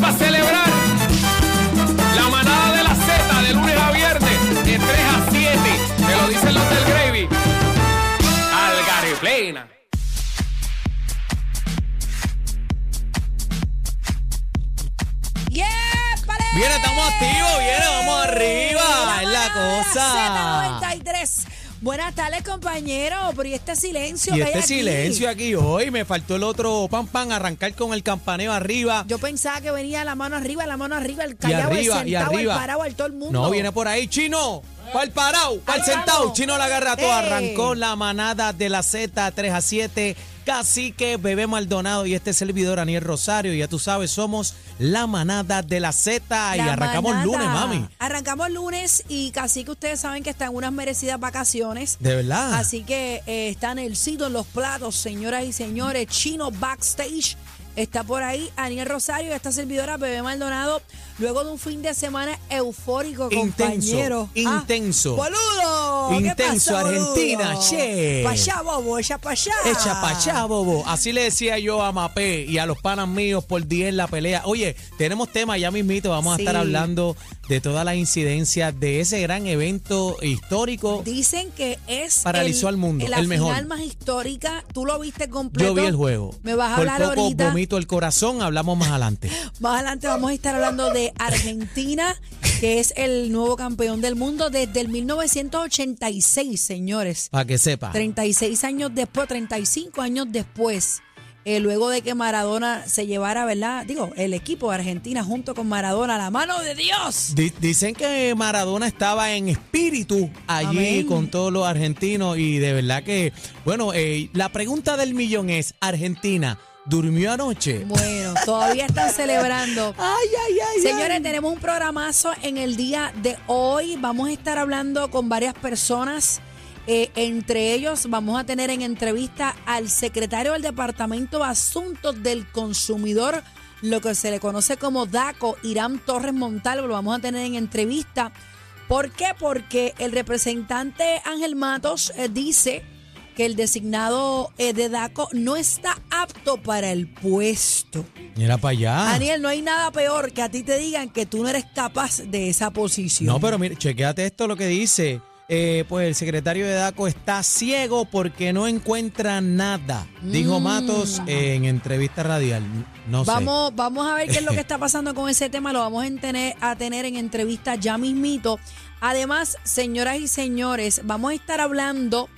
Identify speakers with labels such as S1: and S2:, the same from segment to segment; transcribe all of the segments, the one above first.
S1: para celebrar. La manada de la Z de lunes a viernes, de 3 a 7. Te lo dicen los del Gravy. Algareplena.
S2: ¡Yeah!
S3: Viene, estamos activos, viene, vamos arriba. Es la cosa.
S2: Z93. Buenas tardes, compañero. Pero ¿y este silencio
S3: Y
S2: que hay
S3: este
S2: aquí?
S3: silencio aquí hoy, me faltó el otro pan pan, arrancar con el campaneo arriba.
S2: Yo pensaba que venía la mano arriba, la mano arriba, el
S3: Y
S2: callado,
S3: arriba,
S2: el
S3: y
S2: sentado,
S3: arriba.
S2: el parado, el todo el mundo.
S3: No, viene por ahí, chino. Para el parado, para el
S2: Ahí
S3: sentado. Chino la agarra todo.
S2: ¡Eh!
S3: Arrancó la manada de la Z 3 a 7. Cacique, Bebé Maldonado y este servidor Aniel Rosario. Ya tú sabes, somos la manada de la Z. Y
S2: La
S3: arrancamos
S2: manada.
S3: lunes, mami.
S2: Arrancamos lunes y casi que ustedes saben que está en unas merecidas vacaciones.
S3: De verdad.
S2: Así que eh, está en el sitio, en los platos, señoras y señores. Chino Backstage está por ahí. Aniel Rosario y esta servidora, Bebé Maldonado. Luego de un fin de semana eufórico,
S3: Intenso,
S2: compañero.
S3: intenso.
S2: Ah, ¡Boludo! ¿Qué
S3: Intenso,
S2: pasa, boludo?
S3: Argentina, che.
S2: Pa' allá, bobo, echa pa' allá.
S3: Echa pa' allá, bobo. Así le decía yo a Mapé y a los panas míos por día en la pelea. Oye, tenemos tema ya mismito. Vamos
S2: Sí.
S3: a estar hablando de todas las incidencias de ese gran evento histórico.
S2: Dicen que es
S3: Paralizó
S2: el-
S3: al mundo,
S2: la
S3: el mejor.
S2: final más histórica. Tú lo viste completo.
S3: Yo vi el juego.
S2: Me vas a
S3: por
S2: hablar
S3: poco
S2: ahorita.
S3: vomito el corazón. Hablamos más adelante.
S2: Más adelante vamos a estar hablando de Argentina, que es el nuevo campeón del mundo desde el 1986, señores.
S3: Para que sepa.
S2: 36 años después, 35 años después, eh, luego de que Maradona se llevara, ¿verdad? Digo, el equipo de Argentina junto con Maradona, la mano de Dios.
S3: Di- Dicen que Maradona estaba en espíritu allí
S2: Amén.
S3: con todos los argentinos y de verdad que, bueno, eh, la pregunta del millón es, Argentina, ¿durmió anoche?
S2: Bueno, todavía están celebrando.
S3: Ay, ay, ay.
S2: Señores, tenemos un programazo en el día de hoy. Vamos a estar hablando con varias personas. Eh, entre ellos vamos a tener en entrevista al secretario del Departamento de Asuntos del Consumidor, lo que se le conoce como DACO, Irán Torres Montalvo. Lo vamos a tener en entrevista. ¿Por qué? Porque el representante Ángel Matos eh, dice que el designado eh, de DACO no está apto para el puesto.
S3: Mira para allá.
S2: Daniel, no hay nada peor que a ti te digan que tú no eres capaz de esa posición.
S3: No, pero mire, chequéate esto lo que dice. Eh, pues el secretario de DACO está ciego porque no encuentra nada, dijo Matos en entrevista radial. No sé.
S2: Mm. Vamos, vamos a ver qué es lo que está pasando con ese tema. Lo vamos a tener, a tener en entrevista ya mismito. Además, señoras y señores, vamos a estar hablando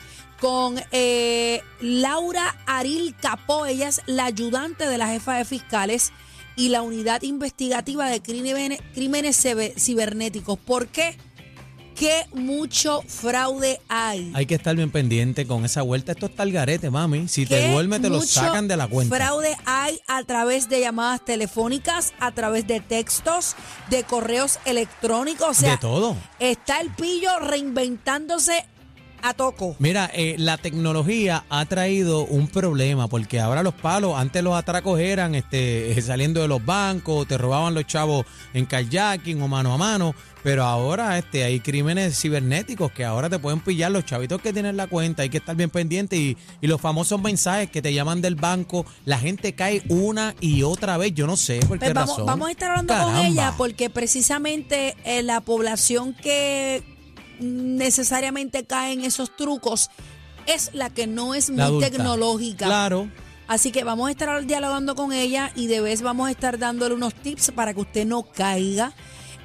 S2: con eh, Laura Aril Capó. Ella es la ayudante de la jefa de fiscales y la unidad investigativa de crímenes, crímenes ciber- cibernéticos. ¿Por qué? Que mucho fraude hay.
S3: Hay que estar bien pendiente con esa vuelta. Esto está el garete, mami. Si te
S2: que
S3: duerme, te lo sacan de la cuenta.
S2: Fraude hay a través de llamadas telefónicas, a través de textos, de correos electrónicos. O sea,
S3: de todo.
S2: está el pillo reinventándose a toco.
S3: Mira, eh, la tecnología ha traído un problema porque ahora los palos, antes los atracos eran este, eh, saliendo de los bancos, te robaban los chavos en kayaking o mano a mano, pero ahora este, hay crímenes cibernéticos que ahora te pueden pillar los chavitos que tienen la cuenta, hay que estar bien pendiente y, y los famosos mensajes que te llaman del banco, la gente cae una y otra vez, yo no sé por qué
S2: Pues vamos,
S3: razón.
S2: vamos a estar hablando con ella porque precisamente eh, la población que necesariamente cae en esos trucos es la que no es
S3: La
S2: muy
S3: adulta.
S2: tecnológica.
S3: Claro.
S2: Así que vamos a estar dialogando con ella y de vez vamos a estar dándole unos tips para que usted no caiga.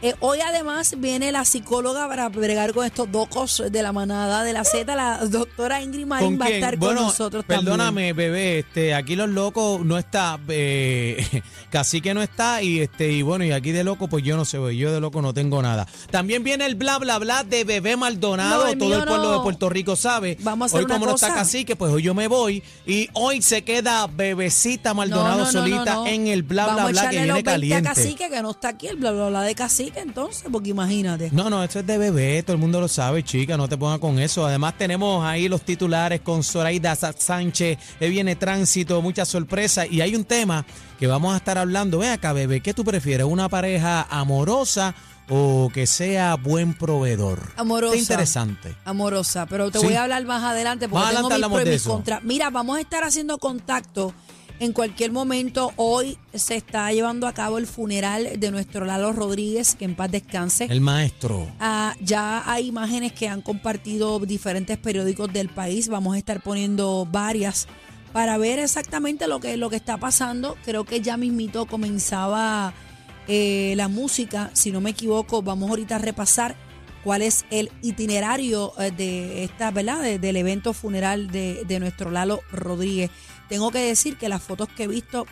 S2: Eh, hoy además viene la psicóloga para bregar con estos docos de la manada de la Z, la doctora Ingrid Marín
S3: ¿Con
S2: va a estar
S3: bueno,
S2: con nosotros también.
S3: perdóname, bebé, este, aquí los locos no está, eh, Cacique no está y este y bueno, y aquí de loco pues yo no sé, yo de loco no tengo nada. También viene el bla bla bla de Bebé Maldonado,
S2: No, el
S3: todo el pueblo
S2: no.
S3: de Puerto Rico sabe.
S2: Vamos a
S3: hoy como no está. Cacique, pues hoy yo me voy y hoy se queda Bebecita Maldonado solita en el bla bla bla que viene
S2: los 20
S3: caliente.
S2: Cacique que no está aquí, el bla bla bla de Cacique entonces, porque imagínate.
S3: No, no, eso es de bebé, todo el mundo lo sabe, chica, no te pongas con eso. Además tenemos ahí los titulares con Zoraida Sánchez, viene tránsito, muchas sorpresas y hay un tema que vamos a estar hablando. Ven acá, bebé, ¿qué tú prefieres? ¿Una pareja amorosa o que sea buen proveedor?
S2: Amorosa.
S3: Está interesante.
S2: Amorosa, pero te
S3: Sí.
S2: voy a hablar más adelante porque
S3: Más
S2: tengo mis mis
S3: eso.
S2: contras. Mira, vamos a estar haciendo contacto en cualquier momento. Hoy se está llevando a cabo el funeral de nuestro Lalo Rodríguez, que en paz descanse.
S3: El maestro.
S2: Ah, ya hay imágenes que han compartido diferentes periódicos del país. Vamos a estar poniendo varias para ver exactamente lo que, lo que está pasando. Creo que ya mismito comenzaba eh, la música. Si no me equivoco, vamos ahorita a repasar cuál es el itinerario eh, de esta, ¿verdad? De- del evento funeral de, de nuestro Lalo Rodríguez. Tengo que decir que las fotos que he visto,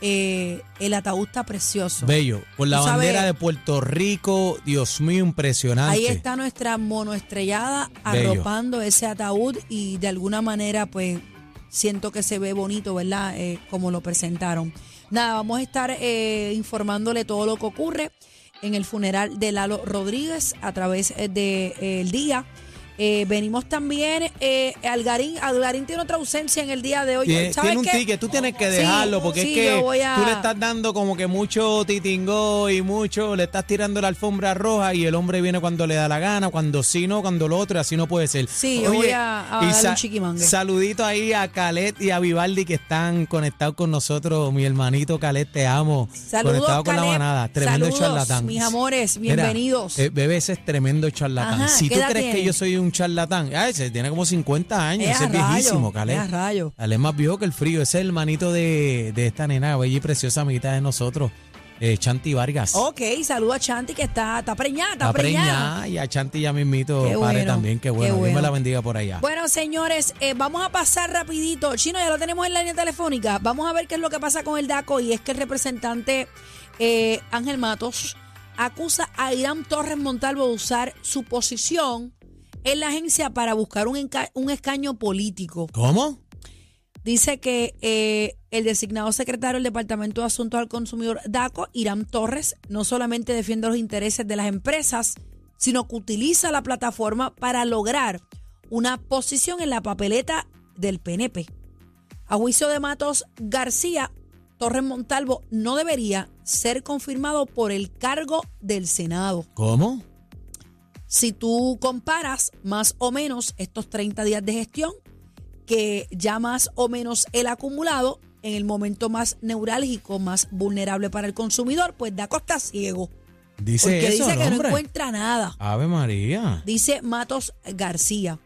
S2: eh, el ataúd está precioso.
S3: Bello. Con la
S2: sabes-
S3: bandera de Puerto Rico, Dios mío, impresionante.
S2: Ahí está nuestra monoestrellada
S3: Bello.
S2: arropando ese ataúd y de alguna manera pues siento que se ve bonito, ¿verdad? Eh, como lo presentaron. Nada, vamos a estar eh, informándole todo lo que ocurre en el funeral de Lalo Rodríguez a través eh, de eh, día. Eh, venimos también, eh, Algarín, Algarín tiene otra ausencia en el día de hoy.
S3: Tiene,
S2: ¿Sabes
S3: tiene un
S2: qué?
S3: ticket, tú tienes que dejarlo porque
S2: sí,
S3: es que
S2: a-
S3: tú le estás dando como que mucho titingo y mucho, le estás tirando la alfombra roja y el hombre viene cuando le da la gana, cuando sí no, cuando lo otro, y así no puede ser.
S2: Sí, yo voy a- a
S3: y
S2: darle un chiquimangue.
S3: Saludito ahí a Calet y a Vivaldi que están conectados con nosotros, mi hermanito Calet, te amo.
S2: Saludos,
S3: Conectado con la manada, tremendo
S2: Saludos,
S3: charlatán.
S2: mis amores,
S3: Mira,
S2: bienvenidos.
S3: eh, bebé, ese es tremendo charlatán.
S2: Ajá,
S3: si
S2: ¿qué
S3: tú crees que yo soy un charlatán, ah, ese tiene como 50 años,
S2: Es
S3: ese es viejísimo, Calet.
S2: es rayo.
S3: Es más viejo que el frío. Ese es el hermanito de, de esta nena bella y preciosa amiguita de nosotros, eh, Chanti Vargas.
S2: Ok, saludo a Chanti que está, está preñada, está,
S3: Está
S2: preñada.
S3: preñada y a Chanti ya mismito
S2: bueno,
S3: también. Qué
S2: qué
S3: bueno. Dios
S2: bueno.
S3: me la bendiga por allá.
S2: Bueno, señores, eh, vamos a pasar rapidito. Chino, ya lo tenemos en la línea telefónica. Vamos a ver qué es lo que pasa con el DACO y es que el representante eh, Ángel Matos acusa a Irán Torres Montalvo de usar su posición en la agencia para buscar un, enca- un escaño político.
S3: ¿Cómo?
S2: Dice que eh, el designado secretario del Departamento de Asuntos al Consumidor, DACO, Irán Torres, no solamente defiende los intereses de las empresas, sino que utiliza la plataforma para lograr una posición en la papeleta del PNP. A juicio de Matos García, Torres Montalvo no debería ser confirmado por el cargo del Senado.
S3: ¿Cómo?
S2: Si tú comparas más o menos estos 30 días de gestión, que ya más o menos el acumulado en el momento más neurálgico, más vulnerable para el consumidor, pues da costa ciego.
S3: Dice
S2: Porque
S3: eso,
S2: dice que no encuentra nada.
S3: Ave María.
S2: Dice Matos García.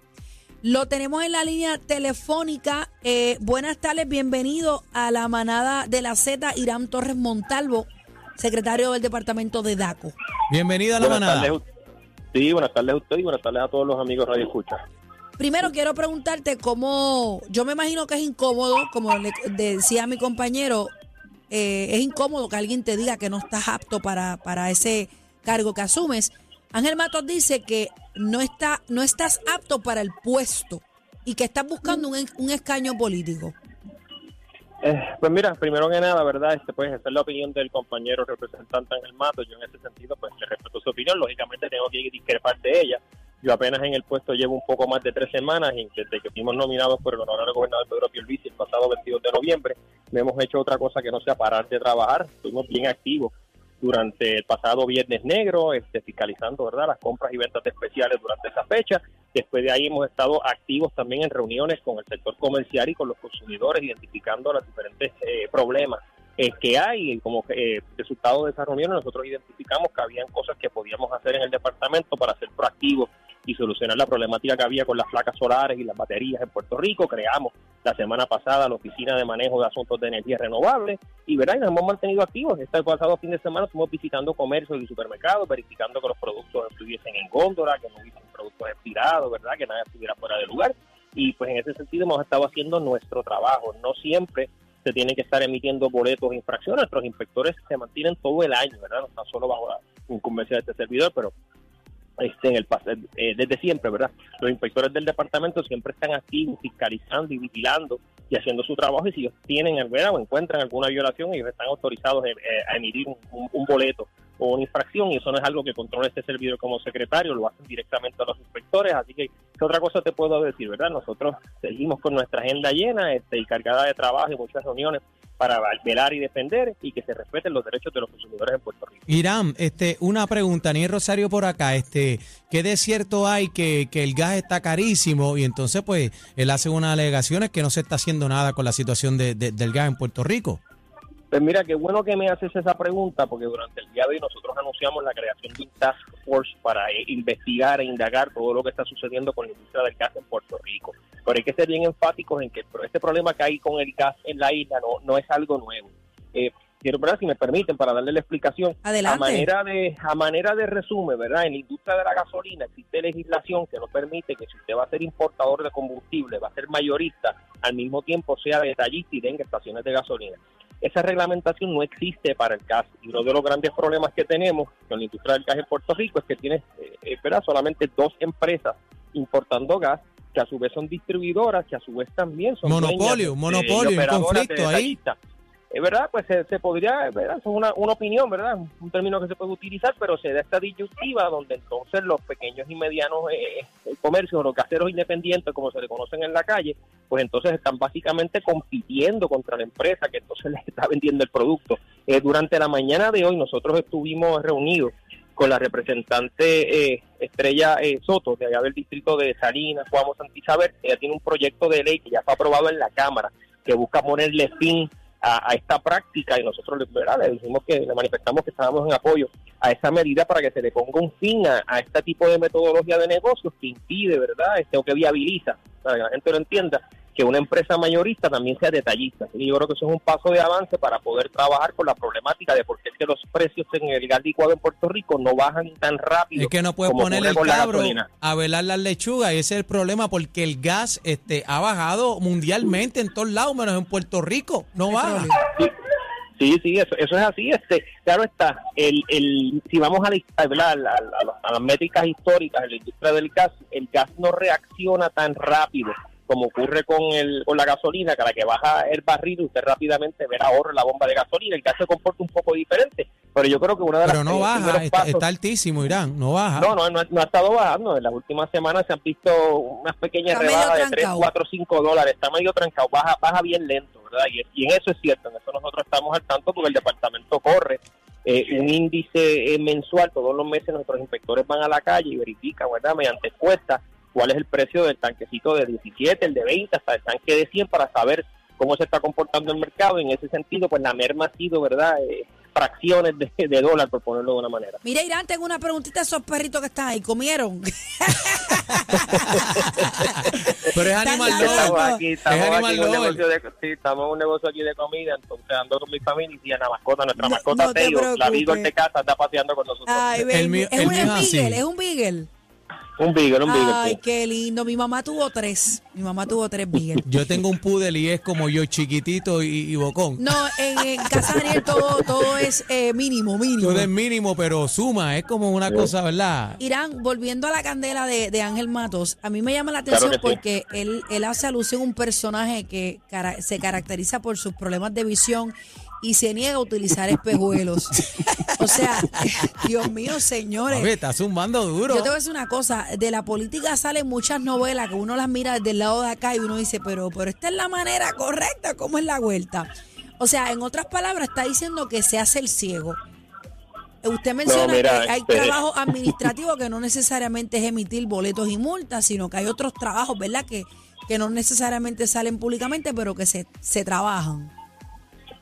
S2: Lo tenemos en la línea telefónica. Eh, buenas tardes, bienvenido a la manada de la Z, Irán Torres Montalvo, secretario del departamento de DACO.
S3: Bienvenido a la
S4: Buenas
S3: manada.
S4: tardes, buenas tardes a usted y buenas tardes a todos los amigos Radio Escucha.
S2: Primero quiero preguntarte cómo, yo me imagino que es incómodo, como le decía mi compañero, eh, es incómodo que alguien te diga que no estás apto para, para ese cargo que asumes. Ángel Matos dice que no, está, no estás apto para el puesto y que estás buscando un, un escaño político.
S4: Eh, pues mira, primero que nada, ¿verdad? Este, pues esa es la opinión del compañero representante en el mato. Yo en ese sentido, pues le respeto su opinión. Lógicamente tengo que discrepar de ella. Yo apenas en el puesto llevo un poco más de tres semanas y desde que fuimos nominados por el honorable gobernador Pedro Pierluisi el pasado 22 de noviembre, no hemos hecho otra cosa que no sea parar de trabajar. Estuvimos bien activos durante el pasado Viernes Negro, este, fiscalizando verdad las compras y ventas especiales durante esa fecha. Después de ahí hemos estado activos también en reuniones con el sector comercial y con los consumidores, identificando los diferentes eh, problemas eh, que hay. Y como eh, resultado de esas reuniones nosotros identificamos que habían cosas que podíamos hacer en el departamento para ser proactivos y solucionar la problemática que había con las placas solares y las baterías en Puerto Rico. Creamos la semana pasada la Oficina de Manejo de Asuntos de Energía Renovable y, ¿verdad? y nos hemos mantenido activos. Este pasado fin de semana estuvimos visitando comercios y supermercados, verificando que los productos estuviesen en góndola, que no hubiesen productos expirados, ¿verdad? que nada estuviera fuera de lugar. Y pues en ese sentido hemos estado haciendo nuestro trabajo. No siempre se tienen que estar emitiendo boletos de infracción. Nuestros inspectores se mantienen todo el año, ¿verdad? No están solo bajo la incumbencia de este servidor, pero este, en el eh, desde siempre, ¿verdad? Los inspectores del departamento siempre están activos, fiscalizando y vigilando y haciendo su trabajo y si ellos tienen alguna o encuentran alguna violación, ellos están autorizados eh, a emitir un, boleto o una infracción y eso no es algo que controla este servidor como secretario, lo hacen directamente a los inspectores, así que ¿qué otra cosa te puedo decir, verdad? Nosotros seguimos con nuestra agenda llena este, y cargada de trabajo y muchas reuniones para velar y defender y que se respeten los derechos de los consumidores en Puerto Rico.
S3: Irán, este, una pregunta, ni Rosario por acá, este, ¿qué de cierto hay que, que el gas está carísimo y entonces pues él hace unas alegaciones que no se está haciendo nada con la situación de, del gas en Puerto Rico?
S4: Pues mira, qué bueno que me haces esa pregunta, porque durante el día de hoy nosotros anunciamos la creación de un task force para eh, investigar e indagar todo lo que está sucediendo con la industria del gas en Puerto Rico. Pero hay que ser bien enfáticos en que este problema que hay con el gas en la isla no, no es algo nuevo. Eh, quiero, ¿verdad? si me permiten, para darle la explicación.
S2: Adelante.
S4: A manera, de, a manera de resumen, ¿verdad? En la industria de la gasolina existe legislación que nos permite que si usted va a ser importador de combustible, va a ser mayorista, al mismo tiempo sea detallista y tenga estaciones de gasolina. Esa reglamentación no existe para el gas. Y uno de los grandes problemas que tenemos con la industria del gas en Puerto Rico es que tiene eh, solamente dos empresas importando gas que a su vez son distribuidoras, que a su vez también son
S3: monopolio, monopolio, conflicto ahí
S4: es verdad, pues se, podría, ¿verdad? es una, una opinión, ¿verdad? Un término que se puede utilizar, pero se da esta disyuntiva donde entonces los pequeños y medianos eh, comercios, los caseros independientes, como se le conocen en la calle, pues entonces están básicamente compitiendo contra la empresa que entonces les está vendiendo el producto. Eh, durante la mañana de hoy nosotros estuvimos reunidos con la representante eh, Estrella eh, Soto, de allá del distrito de Salinas, Juan Santisabel. Ella tiene un proyecto de ley que ya fue aprobado en la Cámara, que busca ponerle fin a, esta práctica y nosotros ¿verdad? le dijimos que le manifestamos que estábamos en apoyo a esa medida para que se le ponga un fin a, este tipo de metodología de negocios que impide, ¿verdad? Este, o que viabiliza, para que la gente lo entienda, que una empresa mayorista también sea detallista. Y yo creo que eso es un paso de avance para poder trabajar con la problemática de por qué es que los precios en el gas licuado en Puerto Rico no bajan tan rápido.
S3: Es que no puedes poner el cabro a velar las lechugas y ese es el problema porque el gas este ha bajado mundialmente en todos lados menos en Puerto Rico. No baja.
S4: Sí. Sí, eso, eso es así. Este, claro está, el, el, si vamos a, a, a, las métricas históricas en la industria del gas, el gas no reacciona tan rápido como ocurre con, el, con la gasolina, que a la que baja el barril, usted rápidamente ve ahorro en la bomba de gasolina. El gas se comporta un poco diferente, pero yo creo que una de
S3: pero no baja, está, altísimo, Irán, no baja.
S4: No, no, no, ha estado bajando. En las últimas semanas se han visto unas pequeñas rebajas de 3, 4, 5 dólares. Está medio trancado, baja, baja bien lento, ¿verdad? Y, y, en eso es cierto, en eso nosotros estamos al tanto porque el departamento corre eh, un índice eh, mensual. Todos los meses nuestros inspectores van a la calle y verifican, ¿verdad? Mediante encuestas cuál es el precio del tanquecito de 17, el de 20, hasta el tanque de 100 para saber cómo se está comportando el mercado. En ese sentido, pues la merma ha sido, ¿verdad? Eh, fracciones de, de, dólar, por ponerlo de una manera.
S2: Mira, Irán, tengo una preguntita a esos perritos que están ahí. ¿Comieron?
S3: Pero es animal
S4: Estamos aquí, estamos, aquí en un negocio de, sí, estamos en un negocio aquí de comida, entonces ando con mi familia y a la mascota, nuestra mascota no Teo, la Beagle de casa, está paseando con nosotros.
S2: Ay, el, mío, es, un, beagle, es un beagle.
S4: Un beagle, un beagle.
S2: Ay, qué lindo. Mi mamá tuvo tres. Mi mamá tuvo tres beagle.
S3: Yo tengo un poodle y es como yo, chiquitito y, bocón.
S2: No, en, casa Daniel todo, todo es eh, mínimo, mínimo.
S3: Todo es mínimo, pero suma. Es como una cosa, ¿verdad?
S2: Irán, volviendo a la candela de, Ángel Matos, a mí me llama la atención porque él, él hace alusión a un personaje que se caracteriza por sus problemas de visión y se niega a utilizar espejuelos. o sea, Dios mío, señores.
S3: Papi, está zumbando duro.
S2: Yo te voy a decir una cosa, de la política salen muchas novelas que uno las mira desde el lado de acá y uno dice, pero, pero esta es la manera correcta, ¿cómo es la vuelta? O sea, en otras palabras, está diciendo que se hace el ciego. Usted menciona
S4: mira,
S2: que hay
S4: este-
S2: trabajo administrativo que no necesariamente es emitir boletos y multas, sino que hay otros trabajos, ¿verdad? Que, que no necesariamente salen públicamente, pero que se, se trabajan.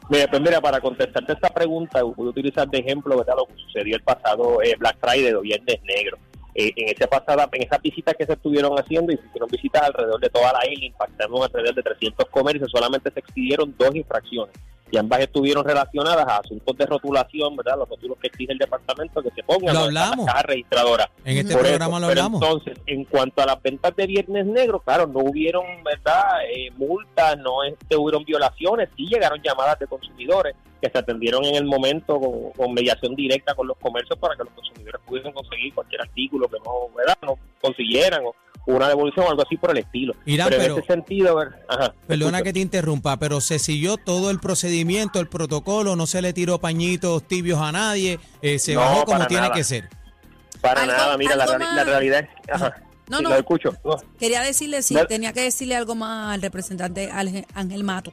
S4: Mira, pues mira, para contestarte esta pregunta, voy a utilizar de ejemplo ¿verdad? lo que sucedió el pasado eh, Black Friday o Viernes Negro. Eh, en esa pasada, en esas visitas que se estuvieron haciendo, y se hicieron visitas alrededor de toda la isla, impactaron alrededor de 300 comercios, solamente se expidieron dos infracciones. Y ambas estuvieron relacionadas a asuntos de rotulación, ¿verdad? Los rótulos que exige el departamento que se pongan
S3: Lo
S4: en las
S3: hablamos.
S4: cajas registradoras.
S3: En este
S4: Por
S3: programa
S4: eso,
S3: lo
S4: pero
S3: hablamos.
S4: Entonces, en cuanto a las ventas de Viernes Negro, claro, no hubieron, ¿verdad? Eh, multas, no este, hubieron violaciones, sí llegaron llamadas de consumidores que se atendieron en el momento con, con mediación directa con los comercios para que los consumidores pudiesen conseguir cualquier artículo que no, ¿verdad? no consiguieran o una devolución o algo así por el estilo.
S3: Irán,
S4: pero en
S3: pero-
S4: ese sentido, ajá,
S3: Perdona
S4: escucho.
S3: que te interrumpa, pero se siguió todo el procedimiento, el protocolo, no se le tiró pañitos tibios a nadie, eh, se
S4: No,
S3: bajó como tiene
S4: nada.
S3: que ser.
S4: Para
S2: Algo-
S4: nada, mira, la, la realidad es... Ajá,
S2: No,
S4: sí,
S2: no.
S4: lo escucho. No.
S2: Quería decirle, sí,
S4: No.
S2: tenía que decirle algo más al representante Ángel Ángel Mato.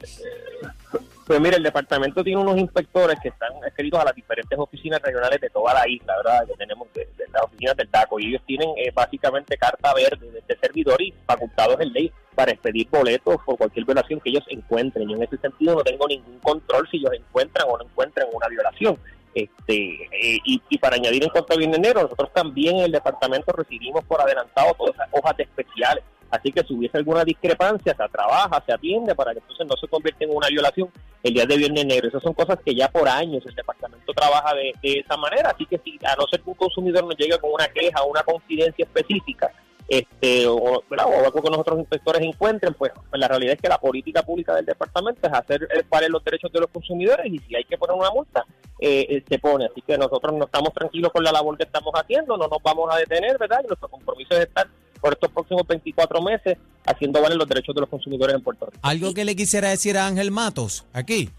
S4: Pues mira, el departamento tiene unos inspectores que están escritos a las diferentes oficinas regionales de toda la isla, ¿verdad? Que tenemos de, de las oficinas del DACO y ellos tienen eh, básicamente carta verde de servidor y facultados en ley para expedir boletos por cualquier violación que ellos encuentren. Y en ese sentido no tengo ningún control si ellos encuentran o no encuentran una violación. Este, eh, y, para añadir en cuanto a Viernes Negro, nosotros también en el departamento recibimos por adelantado todas esas hojas de especiales. Así que si hubiese alguna discrepancia, se trabaja, se atiende para que entonces no se convierta en una violación el día de Viernes Negro. Esas son cosas que ya por años el departamento trabaja de, de esa manera. Así que si a no ser que un consumidor nos llegue con una queja o una confidencia específica, este o, ¿verdad? o algo que nosotros inspectores encuentren, pues, pues la realidad es que la política pública del departamento es hacer valer los derechos de los consumidores y si hay que poner una multa, eh, eh, se pone. Así que nosotros no estamos tranquilos con la labor que estamos haciendo, no nos vamos a detener, ¿verdad? Y nuestro compromiso es estar por estos próximos 24 meses haciendo valer los derechos de los consumidores en Puerto Rico.
S3: Algo que le quisiera decir a Ángel Matos, aquí.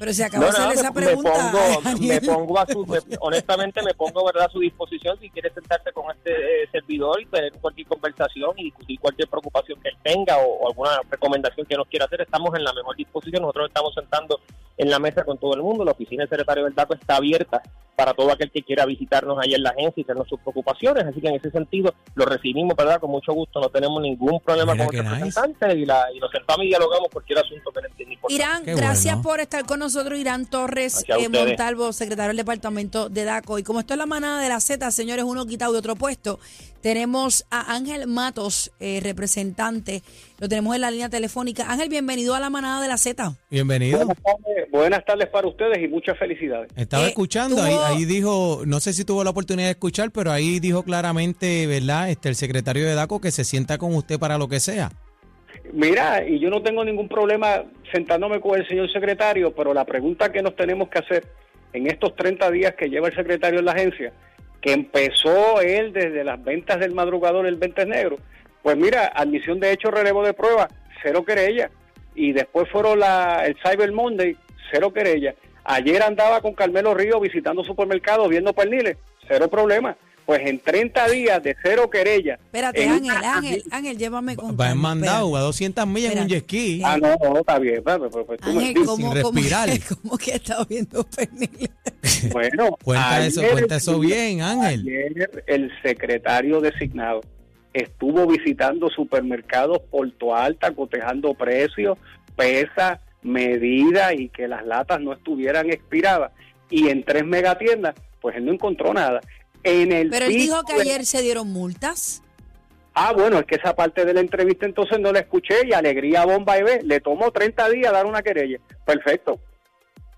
S2: Pero se acaba de hacer esa
S4: me,
S2: pregunta.
S4: pongo, me pongo a su, me- honestamente me pongo verdad a su disposición si quiere sentarse con este eh, servidor y tener cualquier conversación y discutir cualquier preocupación que él tenga o, o alguna recomendación que nos quiera hacer, estamos en la mejor disposición, nosotros estamos sentando en la mesa con todo el mundo, la oficina del secretario del DACO está abierta para todo aquel que quiera visitarnos ahí en la agencia y hacernos sus preocupaciones, así que en ese sentido lo recibimos, ¿verdad? Con mucho gusto, no tenemos ningún problema
S3: Mira
S4: con el
S3: nice.
S4: representante y, la, y nos sentamos y dialogamos cualquier asunto que le entienda importante.
S2: Irán,
S3: Qué
S2: gracias
S3: bueno.
S2: por estar con nosotros, Irán Torres eh. Montalvo, secretario del departamento de DACO. Y como esto es la manada de la Z, señores, uno quitado de otro puesto, tenemos a Ángel Matos, eh, representante, lo tenemos en la línea telefónica. Ángel, bienvenido a la manada de la Z.
S3: Bienvenido.
S5: Buenas tardes, buenas tardes para ustedes y muchas felicidades.
S3: Estaba
S2: Eh,
S3: escuchando, ahí, ahí dijo, no sé si tuvo la oportunidad de escuchar, pero ahí dijo claramente, ¿verdad? Este, el secretario de DACO que se sienta con usted para lo que sea.
S5: Mira, y yo no tengo ningún problema sentándome con el señor secretario, pero la pregunta que nos tenemos que hacer en estos 30 días que lleva el secretario en la agencia, que empezó él desde las ventas del madrugador, el 20 negro, pues mira, admisión de hecho, relevo de prueba, cero querella. Y después fueron la, el Cyber Monday, cero querella. Ayer andaba con Carmelo Río visitando supermercados, viendo perniles, cero problema. Pues en 30 días de cero querella.
S2: Espérate,
S5: en
S2: Ángel,
S5: una-
S2: Ángel, Ángel, llévame con
S3: Va en mandado a 200 millas en un jet ski.
S5: Ah, no, no, está bien. pues, pues, pues, tú me
S2: Ángel. ¿cómo,
S3: sin respirar.
S2: cómo que está viendo pernil?
S5: Bueno,
S3: Cuenta eso,
S5: ayer
S3: cuenta
S5: el-
S3: eso bien, Ángel.
S5: Ayer el secretario designado estuvo visitando supermercados Porto Alta, cotejando precios, pesa, medida y que las latas no estuvieran expiradas. Y en tres megatiendas, pues él no encontró nada. En el
S2: Pero él dijo que ayer se dieron multas.
S5: Ah, bueno, es que esa parte de la entrevista entonces no la escuché y alegría bomba y ve, le tomó 30 días dar una querella. Perfecto.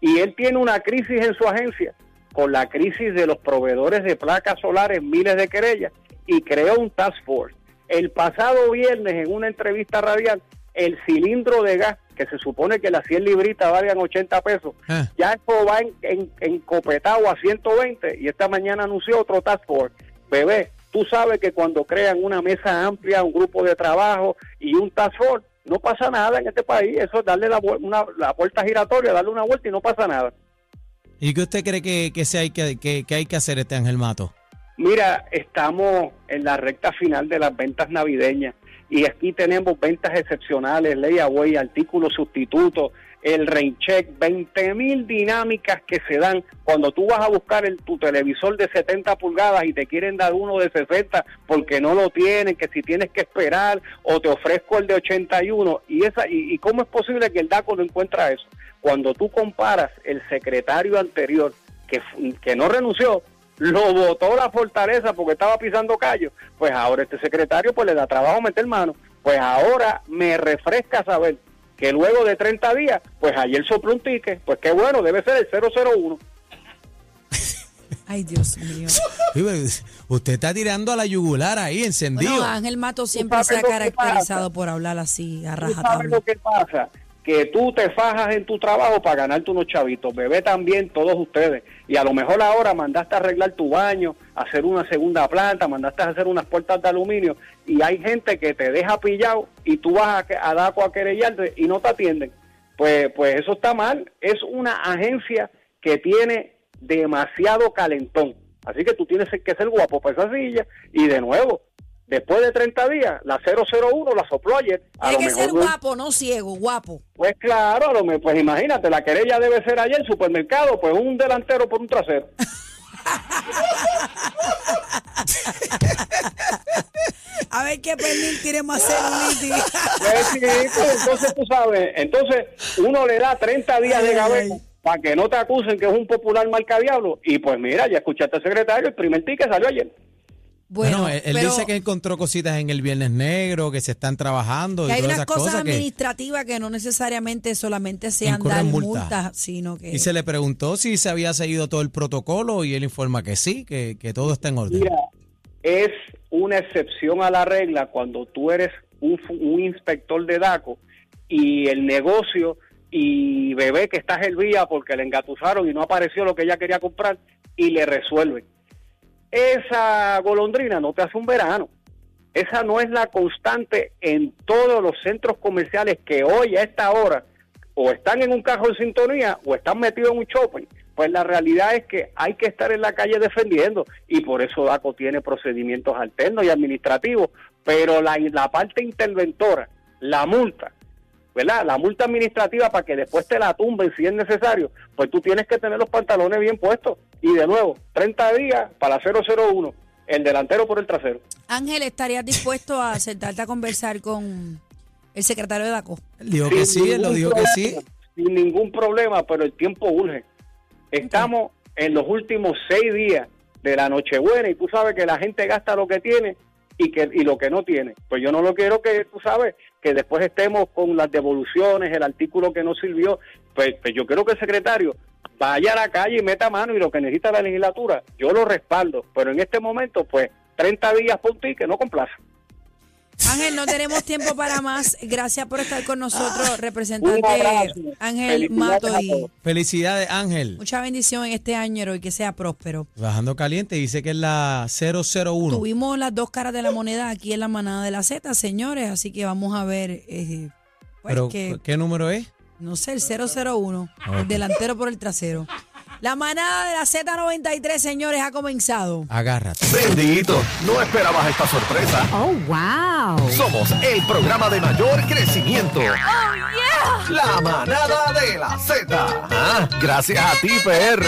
S5: Y él tiene una crisis en su agencia con la crisis de los proveedores de placas solares, miles de querellas, y creó un task force. El pasado viernes en una entrevista radial, el cilindro de gas, que se supone que las 100 libritas valgan 80 pesos,
S3: Ah.
S5: ya eso va en, en, encopetado a 120 y esta mañana anunció otro task force. Bebé, tú sabes que cuando crean una mesa amplia, un grupo de trabajo y un task force, no pasa nada en este país. Eso es darle la, una, la vuelta giratoria, darle una vuelta y no pasa nada.
S3: ¿Y qué usted cree que, que, se hay que, que, que hay que hacer este Ángel Mato?
S5: Mira, estamos en la recta final de las ventas navideñas y aquí tenemos ventas excepcionales, ley away, artículos sustitutos, el rain check, 20 mil dinámicas que se dan. Cuando tú vas a buscar el, tu televisor de 70 pulgadas y te quieren dar uno de 60 porque no lo tienen, que si tienes que esperar o te ofrezco el de 81 y esa y, y cómo es posible que el DACO no encuentra eso. Cuando tú comparas el secretario anterior que, que no renunció lo votó la fortaleza porque estaba pisando callo, pues ahora este secretario pues le da trabajo meter mano. Pues ahora me refresca saber que luego de 30 días, pues ayer sopló un ticket, pues qué bueno, debe ser el 001.
S2: Ay, Dios mío.
S3: Pues, Usted está tirando a la yugular ahí, encendido.
S2: Bueno, Ángel Mato siempre se ha caracterizado por hablar así, a
S5: ¿Tú sabes
S2: rajatabla.
S5: lo que pasa? Que tú te fajas en tu trabajo para ganarte unos chavitos. Bebé también, todos ustedes. Y a lo mejor ahora mandaste a arreglar tu baño, hacer una segunda planta, mandaste a hacer unas puertas de aluminio. Y hay gente que te deja pillado y tú vas a, a DACO a querellarte y no te atienden. Pues, pues eso está mal. Es una agencia que tiene demasiado calentón. Así que tú tienes que ser guapo para esa silla. Y de nuevo, después de 30 días, la 001 la sopló ayer. A
S2: Hay
S5: lo
S2: que
S5: mejor
S2: ser
S5: no-
S2: guapo, no ciego, guapo.
S5: pues claro, a lo me- pues imagínate, la querella debe ser ayer, supermercado, pues un delantero por un trasero.
S2: A ver qué pernil tiene más celulitis.
S5: Pues sí, pues, entonces tú sabes, entonces uno le da 30 días de
S2: ay.
S5: para que no te acusen que es un popular marca diablo. Y pues mira, ya escuchaste al secretario, el primer ticket salió ayer.
S2: Bueno,
S3: Bueno, él,
S2: pero
S3: dice que encontró cositas en el Viernes Negro, que se están trabajando
S2: que
S3: y
S2: hay
S3: todas
S2: unas
S3: esas
S2: cosas,
S3: que...
S2: administrativas que no necesariamente solamente sean dar
S3: multa.
S2: multas, sino que...
S3: Y se le preguntó si se había seguido todo el protocolo y él informa que sí, que, que todo está en orden.
S5: Mira, es una excepción a la regla cuando tú eres un, inspector de DACO y el negocio y bebé que está vía porque le engatusaron y no apareció lo que ella quería comprar y le resuelven. Esa golondrina no te hace un verano. Esa no es la constante en todos los centros comerciales que hoy a esta hora o están en un carro de sintonía o están metidos en un shopping. Pues la realidad es que hay que estar en la calle defendiendo y por eso DACO tiene procedimientos alternos y administrativos, pero la, la parte interventora, la multa, ¿verdad? La multa administrativa para que después te la tumben si es necesario, pues tú tienes que tener los pantalones bien puestos. Y de nuevo, 30 días para la 001, el delantero por el trasero.
S2: Ángel, ¿estarías dispuesto a sentarte a conversar con el secretario de DACO?
S3: Dijo que
S5: Sin
S3: sí, él lo
S5: ningún
S3: dijo que sí.
S5: problema, Sin ningún problema, pero el tiempo urge. Estamos en los últimos seis días de la Nochebuena y tú sabes que la gente gasta lo que tiene y que y lo que no tiene. Pues yo no lo quiero que tú sabes que después estemos con las devoluciones, el artículo que no sirvió. Pues, pues yo quiero que el secretario vaya a la calle y meta mano y lo que necesita la legislatura, yo lo respaldo. Pero en este momento, pues 30 días por ti que no complace.
S2: Ángel, no tenemos tiempo para más. Gracias por estar con nosotros,
S5: Un
S2: representante. Ángel
S5: Felicidades
S2: Mato.
S5: a
S2: Y
S5: todos.
S3: Felicidades, Ángel.
S2: mucha bendición en este año y que sea próspero.
S3: Bajando caliente, dice que es la 001.
S2: Tuvimos las dos caras de la moneda aquí en la manada de la Z, señores, así que vamos a ver. eh, pues
S3: Pero,
S2: que,
S3: ¿qué número es?
S2: no sé, el 001, el delantero por el trasero. La manada de la Z93, señores, ha comenzado.
S3: Agárrate.
S6: Bendito, no esperabas esta sorpresa.
S7: Oh, wow.
S6: Somos el programa de mayor crecimiento. La manada de la Z. Ah, gracias a ti, PR.